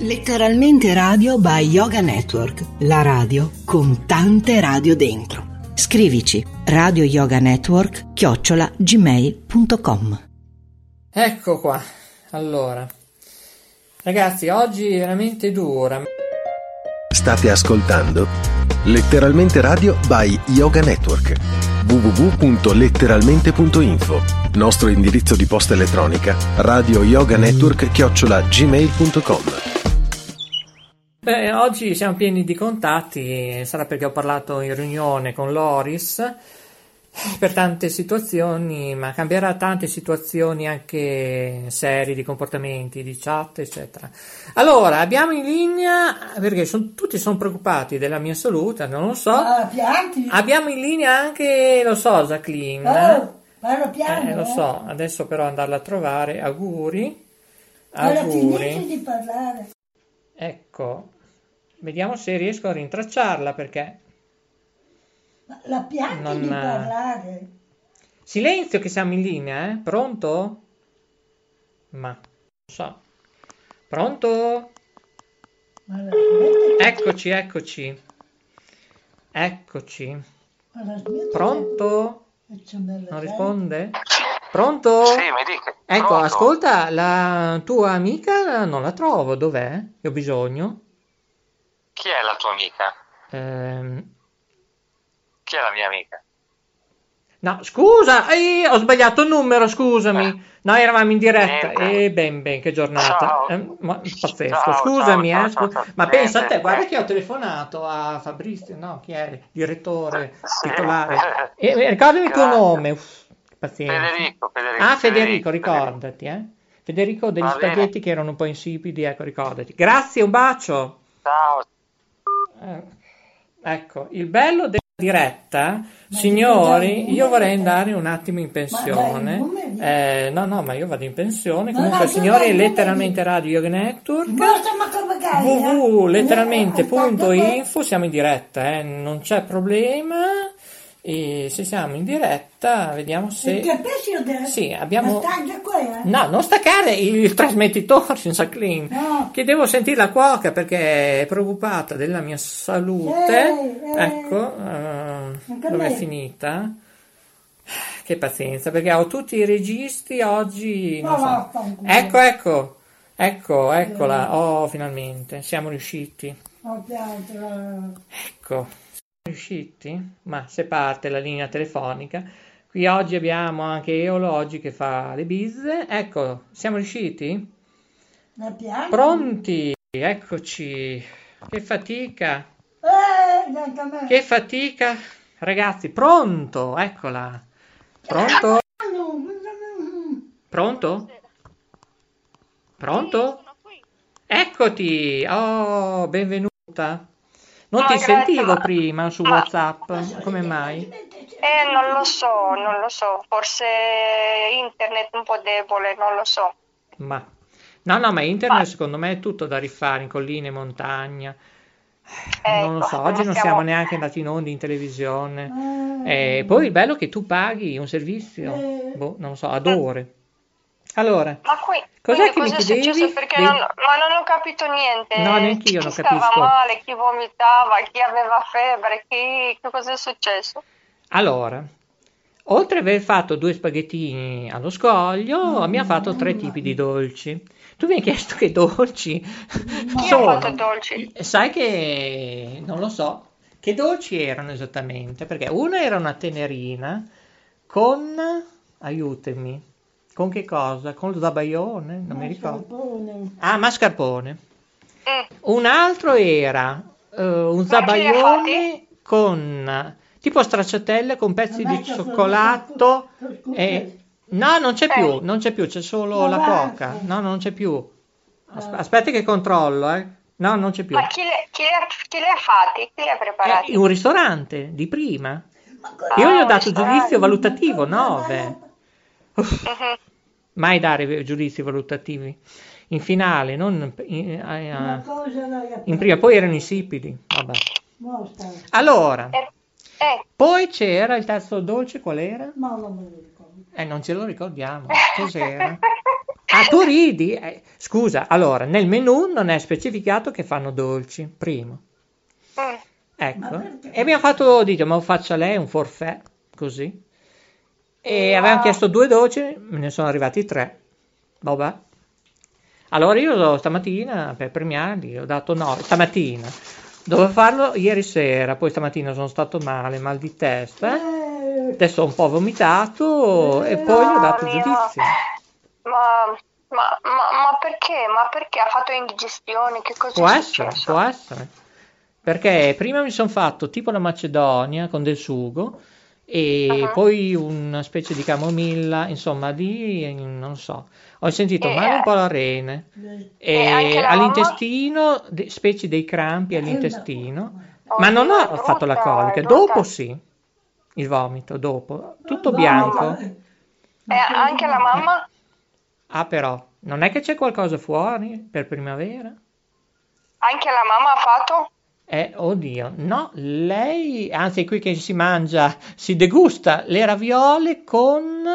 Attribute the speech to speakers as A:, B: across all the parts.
A: Letteralmente radio by Yoga Network, la radio con tante radio dentro. Scrivici radio yoga network chiocciola gmail.com
B: Ecco qua, allora. Ragazzi, oggi è veramente dura.
C: State ascoltando Letteralmente Radio by Yoga Network www.letteralmente.info Nostro indirizzo di posta elettronica radio yoga network chiocciola gmail.com
B: Beh, oggi siamo pieni di contatti, sarà perché ho parlato in riunione con Loris per tante situazioni, ma cambierà tante situazioni anche serie di comportamenti, di chat, eccetera. Allora, abbiamo in linea, perché son, tutti sono preoccupati della mia salute, non lo so.
D: Ah, pianti.
B: Abbiamo in linea anche, lo so, Jacqueline.
D: Oh, parla piano.
B: Eh, lo
D: eh.
B: so, adesso però andarla a trovare. Auguri. Auguri.
D: finisci di parlare.
B: Ecco, vediamo se riesco a rintracciarla perché...
D: Ma La pianti
B: Non,
D: di parlare.
B: Silenzio che siamo in linea, eh? Pronto? Ma, non so. Pronto?
D: La
B: Eccoci, eccoci. Eccoci. Pronto? Non risponde? Pronto?
E: Sì, mi dica.
B: Ecco,
E: Pronto?
B: ascolta, la tua amica non la trovo, dov'è? Che ho bisogno.
E: Chi è la tua amica?
B: Ehm,
E: Chi è la mia amica?
B: No, scusa, eh, ho sbagliato il numero, scusami. No, eravamo in diretta.
E: Niente.
B: E ben, ben, che giornata. Eh, ma- pazzesco,
E: Ciao,
B: scusami,
E: ciao,
B: eh,
E: ciao, ciao.
B: ma pensa a te,
E: Niente.
B: guarda che ho telefonato a Fabrizio, no, chi è? Direttore,
E: Sì.
B: titolare. Ricordami il tuo nome. Uff.
E: Federico, Federico.
B: Ah, Federico,
E: Federico.
B: ricordati, eh. Federico degli spaghetti che erano un po' insipidi, ecco, ricordati. Grazie, un bacio.
E: Ciao.
B: Eh, ecco, il bello della diretta, signori, io vorrei andare un attimo in pensione.
D: Ma?
B: Eh, no, no, ma io vado in pensione.
D: Ma
B: Comunque, signori, letteralmente Radio Network
D: ma
B: www.letteralmente.info siamo in diretta, eh, non c'è problema. E se siamo in diretta, vediamo se.
D: Pensi io devo...
B: Sì, abbiamo-
D: eh.
B: No, non staccare il trasmettitore, senza clean.
D: No.
B: Che devo sentire la cuoca perché è preoccupata della mia salute.
D: Eh, eh.
B: Ecco,
D: Anche
B: dove è finita? Che pazienza, perché ho tutti i registi oggi. Non
D: Ma
B: so. Ecco, ecco, ecco, eccola. Oh, finalmente, siamo riusciti. Ecco, riusciti? Ma se parte la linea telefonica. Qui oggi abbiamo anche Eolo, oggi che fa le bizze. Ecco, siamo riusciti? Pronti? Eccoci. Che fatica,
D: Eh, neanche a me.
B: che fatica. Ragazzi, pronto? Eccola. Pronto? Pronto? Pronto? Eccoti. Oh, benvenuta. Non
F: No,
B: ti
F: grazie,
B: sentivo
F: ma-
B: prima su
F: ma-
B: WhatsApp. Come mai?
F: Eh, non lo so, non lo so, forse internet un po' debole, non lo so.
B: Ma no, no, ma internet secondo me è tutto da rifare in colline e montagna. Non lo so,
F: Ecco,
B: oggi non
F: siamo-
B: siamo neanche andati in onda in televisione. E poi il bello è che tu paghi un servizio,
D: Eh.
B: boh, non lo so, ad ore. Allora,
F: Ma qui,
B: Cos'è che mi
F: cosa è successo?
B: chiedevi?
F: Perché non, ma non ho capito niente.
B: No, neanch'io non
F: chi
B: capisco.
F: stava male, chi vomitava, chi aveva febbre, chi... che cosa è successo?
B: allora, oltre ad aver fatto due spaghettini allo scoglio, abbiamo fatto tre tipi di dolci. Tu mi hai chiesto che dolci
F: Chi ha
B: sono.
F: fatto dolci?
B: Sai che non lo so. Che dolci erano esattamente? Perché una era una tenerina con, aiutami, con che cosa? Con lo zabaione? Non mi ricordo.
D: Mascarpone.
B: Ah, mascarpone.
F: Mm,
B: Un altro era eh, un
F: li
B: zabaione con tipo stracciatelle con pezzi di cioccolato e... No, non c'è più,
F: Eh.
B: non c'è più, c'è solo
D: Ma
B: la
D: basta.
B: cuoca. No, non c'è più. Asp- aspetta che controllo, eh. No, non c'è più.
F: Ma chi le, chi, le, chi le ha fatti? Chi le ha preparati?
B: un ristorante di prima.
D: Ma
B: Io gli ho
F: un
B: dato giudizio valutativo 9.
F: Mhm.
B: Mai dare giudizi valutativi. In finale, non in, eh,
D: Una cosa l'hai
B: in prima, poi erano insipidi. Vabbè. Allora,
F: Eh, eh,
B: poi c'era il terzo dolce, qual era?
D: Ma non me lo ricordo.
B: Eh, non ce lo ricordiamo. Cos'era? Ah, tu ridi? Eh, scusa, allora, nel menù non è specificato che fanno dolci, primo.
F: mm.
B: Ecco. E abbiamo fatto, dite, ma faccia lei un forfait, così. E avevamo chiesto due dolci, me ne sono arrivati tre. Vabbè. Allora io stamattina, per premiarli, ho dato 9, stamattina. Dovevo farlo ieri sera, poi stamattina sono stato male, mal di testa.
D: Eh,
B: Adesso ho un po' vomitato e poi gli ho dato
F: mia.
B: giudizio.
F: Ma, ma, ma, ma perché? Ma perché ha fatto indigestione? Che cosa
B: Può
F: è
B: essere,
F: successo?
B: può essere. Perché prima mi sono fatto tipo la Macedonia con del sugo e
F: Ah.
B: poi una specie di camomilla, insomma, lì non so. Ho sentito
F: E-
B: male un po' la rene
F: E
B: e all'intestino, de- specie dei crampi all'intestino,
F: Oh,
B: ma non ho fatto la
F: brutta,
B: colica,
F: brutta.
B: dopo sì, il vomito, dopo, tutto bianco.
F: E anche la mamma?
B: Ah però, non è che c'è qualcosa fuori per primavera?
F: Anche la mamma ha fatto?
B: Eh, oddio, no, lei, anzi qui che si mangia, si degusta le raviole con,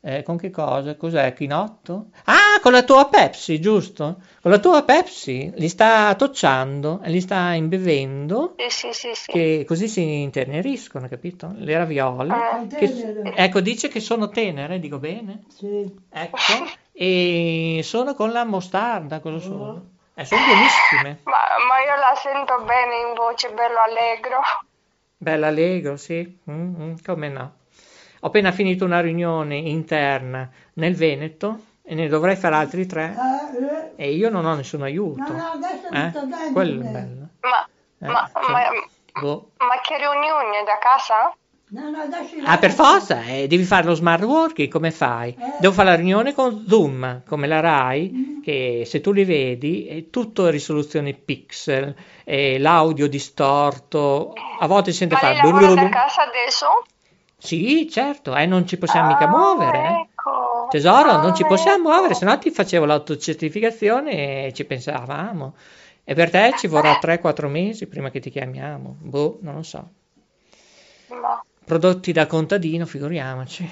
B: eh, con che cosa? Cos'è, chinotto? Ah, con la tua Pepsi, giusto? Con la tua Pepsi li sta tocciando, li sta imbevendo,
F: Sì, sì, sì, sì.
B: che così si inteneriscono, capito? Le raviole. Che-
D: tenere.
B: ecco, dice che sono tenere, dico bene?
D: Sì.
B: Ecco, e sono con la mostarda, cosa sono? Eh, sono buonissime.
F: Ma, ma io la sento bene in voce, bello allegro.
B: Bella allegro, sì, Mm, mm, come no. Ho appena finito una riunione interna nel Veneto e ne dovrei fare altri tre
D: Eh, eh.
B: e io non ho nessun aiuto.
D: No, no, adesso mi
B: Eh?
D: sto dando
B: Quello è
D: bene.
B: bello.
F: Ma,
B: Eh,
F: ma,
B: cioè,
F: ma,
B: boh.
F: ma che riunione da casa?
D: No, no,
B: Ah, per forza, eh, devi fare lo smart working, come fai?
D: Eh.
B: Devo fare la riunione con Zoom, come la RAI, che se tu li vedi è tutto risoluzione pixel, l'audio distorto, a volte si sente
F: Ma
B: fare...
F: lavora da casa adesso?
B: Sì, certo, eh, non ci possiamo mica
F: Ah,
B: muovere. eh.
F: ecco.
B: Tesoro,
F: Ah,
B: non ci possiamo
F: ecco.
B: muovere, se no ti facevo l'autocertificazione e ci pensavamo. E per te ci vorrà 3-4 mesi prima che ti chiamiamo. Boh, non lo so.
F: Ma-
B: Prodotti da contadino, figuriamoci.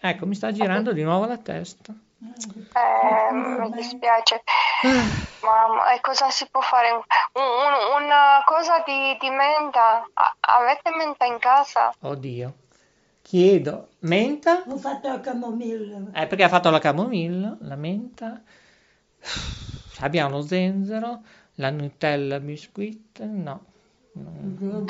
B: Ecco, mi sta girando di nuovo la testa.
F: Eh, mi dispiace. Mamma, e cosa si può fare? Un- un- una cosa di, di menta? A- avete menta in casa?
B: Oddio. Chiedo, menta?
D: Ho fatto la camomilla.
B: Eh, perché ha fatto la camomilla, la menta. Abbiamo lo zenzero, la Nutella biscuit, no. No,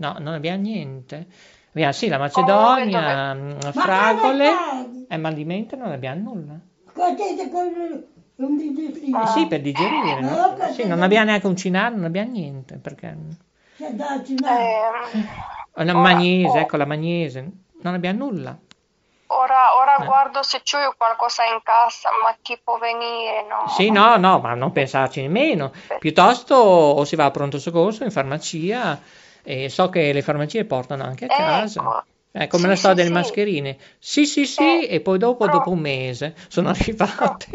B: no, non abbiamo niente. Abbiamo sì la Macedonia, mm, fragole,
D: Ma
B: eh, ma di menta non abbiamo nulla.
D: Guardate con un digestivo.
B: Eh sì, per digerire, no?
D: No,
B: Sì, non
D: no.
B: abbiamo neanche un cinare, non abbiamo niente, perché...
D: C'è.
F: Ehm,
B: La
F: Ora-
B: magnese,
F: oh.
B: ecco la magnese, non abbiamo nulla.
F: ora ora
B: Eh.
F: guardo se c'ho qualcosa in casa, ma chi può venire? No.
B: Sì, no, no, ma non pensarci nemmeno. Piuttosto o si va a pronto soccorso in farmacia e so che le farmacie portano anche a casa.
F: Ecco.
B: È come
F: Sì,
B: la storia
F: sì,
B: delle mascherine. Sì, sì, sì,
F: Eh,
B: e poi dopo,
F: però-
B: dopo un mese, sono arrivate.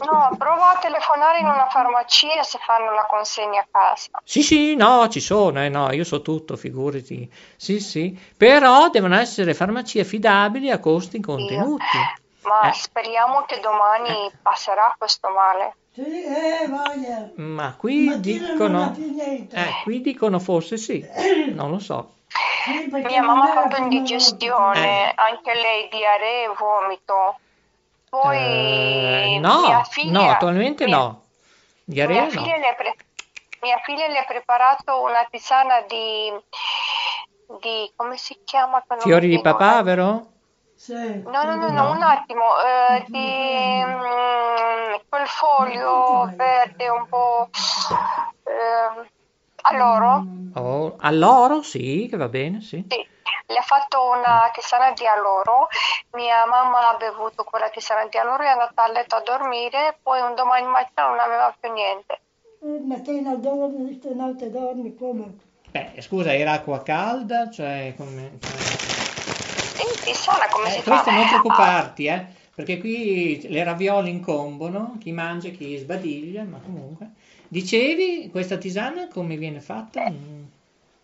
F: No, prova a telefonare in una farmacia se fanno la consegna a casa.
B: Sì, sì, no, ci sono, eh, no, io so tutto, figurati. Sì, sì, però devono essere farmacie affidabili a costi contenuti.
F: Ma
B: Eh.
F: speriamo che domani passerà questo male.
D: Sì, eh, voglia.
B: Ma qui
D: non
B: dicono, eh, qui dicono forse sì, non lo so.
D: Sì,
F: Mia mamma ha fatto indigestione,
B: Eh.
F: anche lei diarrea e vomito. Poi
B: Eh,
F: mia
B: no,
F: figlia,
B: no, attualmente
F: mia-
B: no. Diarrea
F: Mia
B: no.
F: figlia, le ha pre- mia figlia le ha preparato una tisana di, di come si chiama?
B: Fiori di
F: ricordo.
B: papavero?
D: Sì.
F: No, no, no, no, un attimo, eh, di mm, quel foglio verde un po' ehm, alloro.
B: Oh, all'oro? Sì, che va bene, sì.
F: Sì. le ha fatto una tisana di alloro, mia mamma ha bevuto quella tisana di alloro e è andata a letto a dormire, poi un domani mattina non aveva più niente.
D: Eh, Mattina dormi, stanotte dormi come?
B: Beh, scusa, era acqua calda? Cioè, come...
F: Sì, tisana come
B: Eh,
F: si fa?
B: questo non preoccuparti, eh, perché qui le raviole incombono, chi mangia, chi sbadiglia, ma comunque. Dicevi, questa tisana come viene fatta? Mm.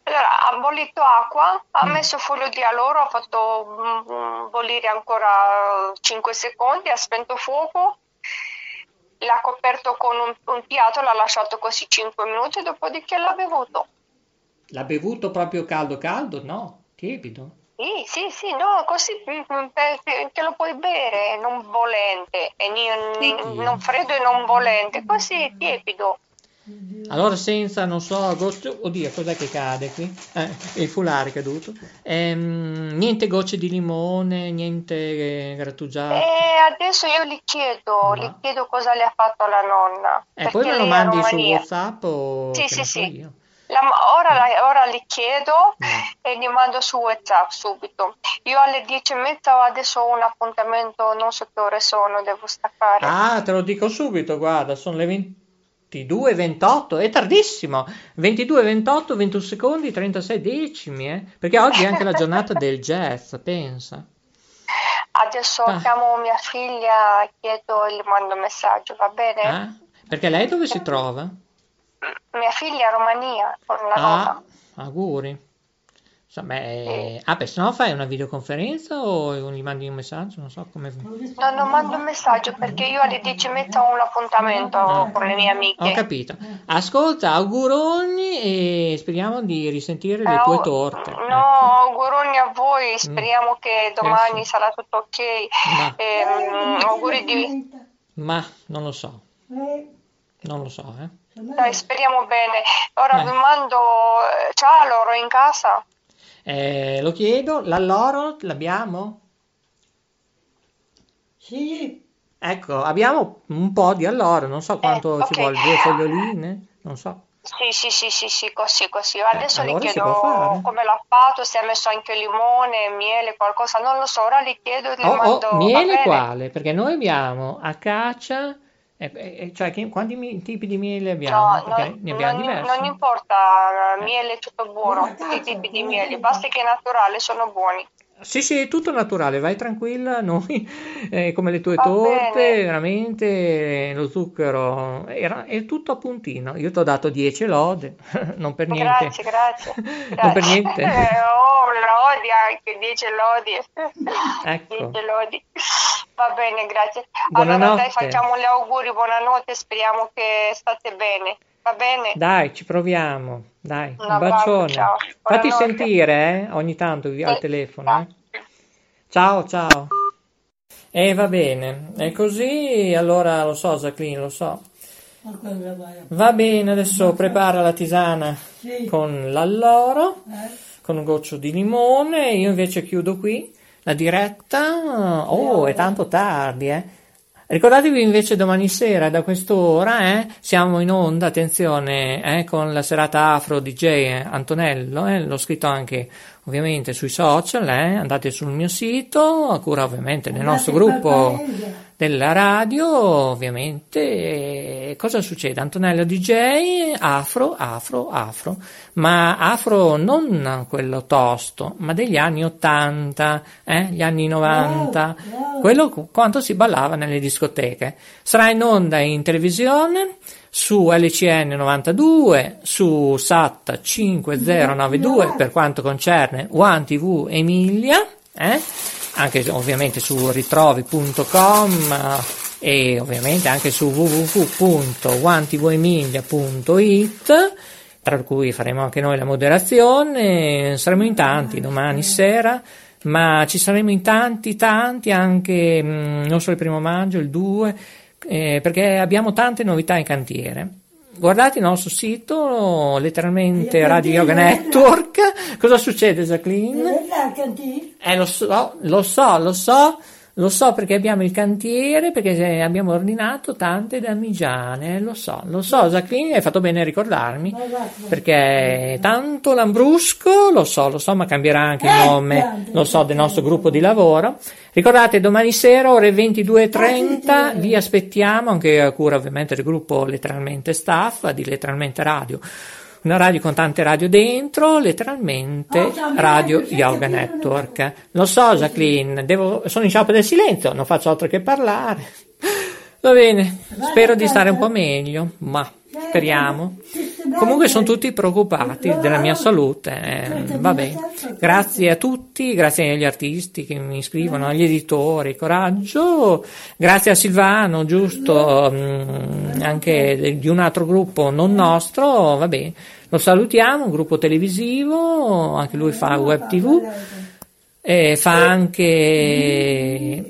F: Allora, ha bollito acqua, ha
B: Mm.
F: messo foglio di alloro, ha fatto mm, bollire ancora 5 secondi, ha spento fuoco, l'ha coperto con un, un piatto, l'ha lasciato così 5 minuti, dopodiché l'ha bevuto.
B: L'ha bevuto proprio caldo caldo? No, tiepido.
F: Sì, sì, sì, no, così mm, mm, che lo puoi bere, non bollente, e non freddo e non bollente, così tiepido.
B: Allora senza, non so, gocce... Oddio, cos'è che cade qui? Eh, il foulard è caduto. Ehm, niente gocce di limone, niente eh, grattugiato.
F: E adesso io gli chiedo,
B: Ma-
F: gli chiedo cosa le ha fatto la nonna.
B: Eh, poi
F: perché
B: me lo mandi su. WhatsApp o
F: Sì, sì, sì.
B: io.
F: La- ora, la- ora gli chiedo
B: Ma-
F: e gli mando su WhatsApp subito. Io alle 10 e mezza ho adesso un appuntamento, non so che ore sono, devo staccare.
B: Ah, te lo dico subito, guarda, sono le 22.28, è tardissimo. 22.28, 21 secondi, 36 decimi, eh? Perché oggi è anche la giornata del jazz, pensa.
F: Adesso
B: Ah.
F: chiamo mia figlia, chiedo e gli mando un messaggio, va bene?
B: Eh? Perché lei dove si trova?
F: Mia figlia è a Romania con la
B: Ah, auguri. Insomma, eh, ah, beh, se no fai una videoconferenza o gli mandi un messaggio, non so come...
F: No, non mando un messaggio perché io alle 10 e mezza ho un appuntamento
B: Ah.
F: con le mie amiche.
B: Ho capito. Ascolta, auguroni e speriamo di risentire le
F: Eh,
B: tue torte. ecco.
F: No, auguroni a voi, speriamo che domani
B: Eh, sì.
F: sarà tutto ok.
B: Ma,
F: Ehm, auguri di...
B: ma non lo so,
D: Eh,
B: non lo so, eh.
F: Dai, speriamo bene. Ora
B: Eh.
F: vi mando... Ciao loro in casa?
B: Eh, lo chiedo, l'alloro l'abbiamo?
D: Sì,
B: Ecco, abbiamo un po' di alloro, non so quanto ci
F: ok.
B: vuole, due foglioline, non so.
F: Sì, sì, sì, sì, sì, così, così. Adesso
B: allora
F: gli chiedo come l'ha fatto, se ha messo anche limone, miele, qualcosa, non lo so. Ora gli chiedo e gli
B: Oh,
F: mando...
B: oh, miele quale? Perché noi abbiamo acacia, eh, eh, cioè che- quanti mi- tipi di miele abbiamo?
F: No, non,
B: ne abbiamo
F: non-
B: diversi.
F: non importa, miele è tutto buono, tutti i tipi di miele, basta che è naturale, sono buoni.
B: Sì, sì, è tutto naturale, vai tranquilla, noi eh, come le tue
F: Va
B: torte,
F: bene.
B: veramente lo zucchero era, è tutto a puntino. Io ti ho dato 10 lode, non per niente.
F: Grazie, grazie.
B: Non per
F: grazie.
B: niente.
F: Eh, oh, lodi anche, 10 lodi.
B: Ecco.
F: 10 lodi. Va bene, grazie. Allora
B: Buonanotte.
F: dai, facciamo gli auguri, buonanotte, speriamo che state bene. Va bene?
B: Dai, ci proviamo. Dai,
F: Un
B: un bacione.
F: ciao.
B: Fatti sentire, eh, ogni tanto vi- al
F: Sì.
B: telefono. eh. Ciao, ciao. E va bene, è così, allora lo so, Jacqueline, lo so. Va bene, adesso prepara la tisana
D: Sì.
B: con l'alloro,
D: Eh?
B: con un goccio di limone, io invece chiudo qui la diretta. Oh, è tanto tardi, eh. Ricordatevi invece domani sera, da quest'ora, eh, siamo in onda, attenzione, eh, con la serata Afro DJ Antonello, eh, l'ho scritto anche ovviamente sui social, eh, andate sul mio sito, a cura ovviamente del nostro
D: Andate
B: gruppo
D: paese.
B: Della radio, ovviamente. E cosa succede? Antonello DJ, afro, afro, afro, ma afro non quello tosto, ma degli anni 80, eh, gli anni 90,
D: Wow, wow.
B: quello quanto si ballava nelle discoteche. Sarà in onda in televisione su LCN 92, su SAT 5092 per quanto concerne One TV Emilia, eh? Anche ovviamente su ritrovi.com eh, e ovviamente anche su www.onetvemilia.it tra cui faremo anche noi la moderazione, saremo in tanti domani sera, ma ci saremo in tanti, tanti anche mh, non solo il primo maggio, il 2, eh, perché abbiamo tante novità in cantiere. Guardate il nostro sito, letteralmente
D: Io
B: Radio Yoga Network. Cosa succede, Jacqueline? Eh, lo so, lo so, lo so, Lo so perché abbiamo il cantiere, perché abbiamo ordinato tante damigiane, lo so, lo so, Jacqueline, hai fatto bene a ricordarmi, perché tanto Lambrusco, lo so, lo so, ma cambierà anche il nome, lo so, del nostro gruppo di lavoro. Ricordate, domani sera, ore 22.30, vi aspettiamo, anche a cura ovviamente del gruppo Letteralmente Staff, di Letteralmente Radio una radio con tante radio dentro, letteralmente Radio Yoga Network. Lo so, Jacqueline, devo, sono in sciopero del silenzio, non faccio altro che parlare. Va bene, spero di stare un po' meglio, ma speriamo. Comunque sono tutti preoccupati della mia salute. Eh, vabbè, grazie a tutti, grazie agli artisti che mi scrivono, agli editori, coraggio. Grazie a Silvano, giusto, mm, anche di un altro gruppo non nostro, vabbè. Lo salutiamo, un gruppo televisivo, anche lui fa web tv. E fa anche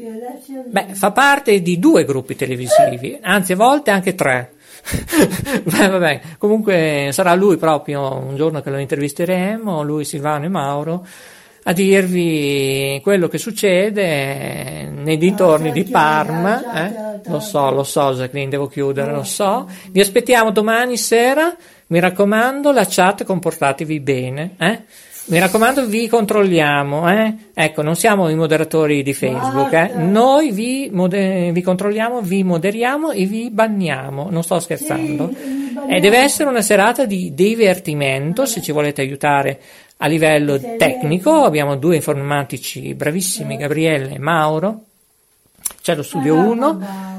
B: beh, fa parte di due gruppi televisivi, anzi a volte anche tre. Beh, vabbè, comunque sarà lui proprio un giorno che lo intervisteremo, lui, Silvano e Mauro, a dirvi quello che succede nei dintorni di Parma. Eh? Lo so, lo so, Jacqueline, devo chiudere, lo so. Vi aspettiamo domani sera. Mi raccomando, la chat comportatevi bene. Eh? Mi raccomando, vi controlliamo, eh? Ecco, non siamo i moderatori di Facebook, eh? Noi vi, moder- vi, controlliamo, vi moderiamo e vi banniamo. Non sto scherzando. E deve essere una serata di divertimento, se ci volete aiutare a livello tecnico. Abbiamo due informatici bravissimi, Gabriele e Mauro. C'è lo studio 1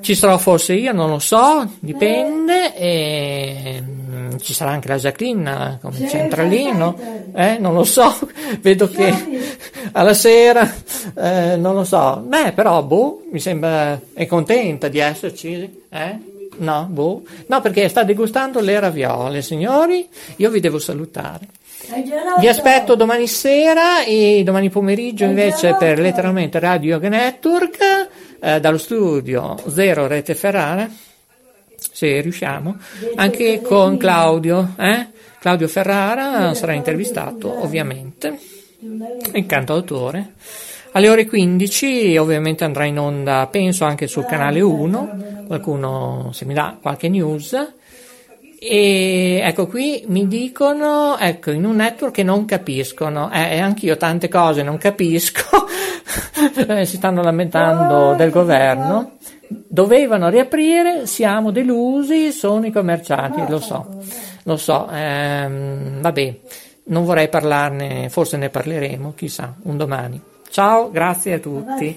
B: ci sarò forse io, non lo so, dipende. E, mm, ci sarà anche la Jacqueline come centralino, eh, non lo so. Vedo che alla sera, eh, non lo so. Beh, però, boh, mi sembra, è contenta di esserci, eh? No, boh. No, perché sta degustando le raviole, signori. Io vi devo salutare. Vi aspetto domani sera e domani pomeriggio invece per letteralmente Radio Yoga Network eh, dallo studio Zero Rete Ferrara, se riusciamo, anche con Claudio. Eh? Claudio Ferrara sarà intervistato ovviamente, il cantautore. Alle ore 15 ovviamente andrà in onda, penso anche sul canale 1, qualcuno se mi dà qualche news e ecco qui mi dicono, ecco, in un network che non capiscono, eh, e anch'io tante cose non capisco, si stanno lamentando del governo, dovevano riaprire, siamo delusi, sono i commercianti, lo so, lo so, ehm, vabbè, non vorrei parlarne, forse ne parleremo, chissà, un domani. Ciao, grazie a tutti.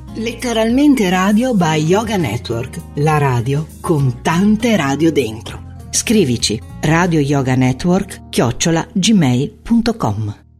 A: Letteralmente radio by Yoga Network, la radio con tante radio dentro. Scrivici radio yoga network chiocciola gmail.com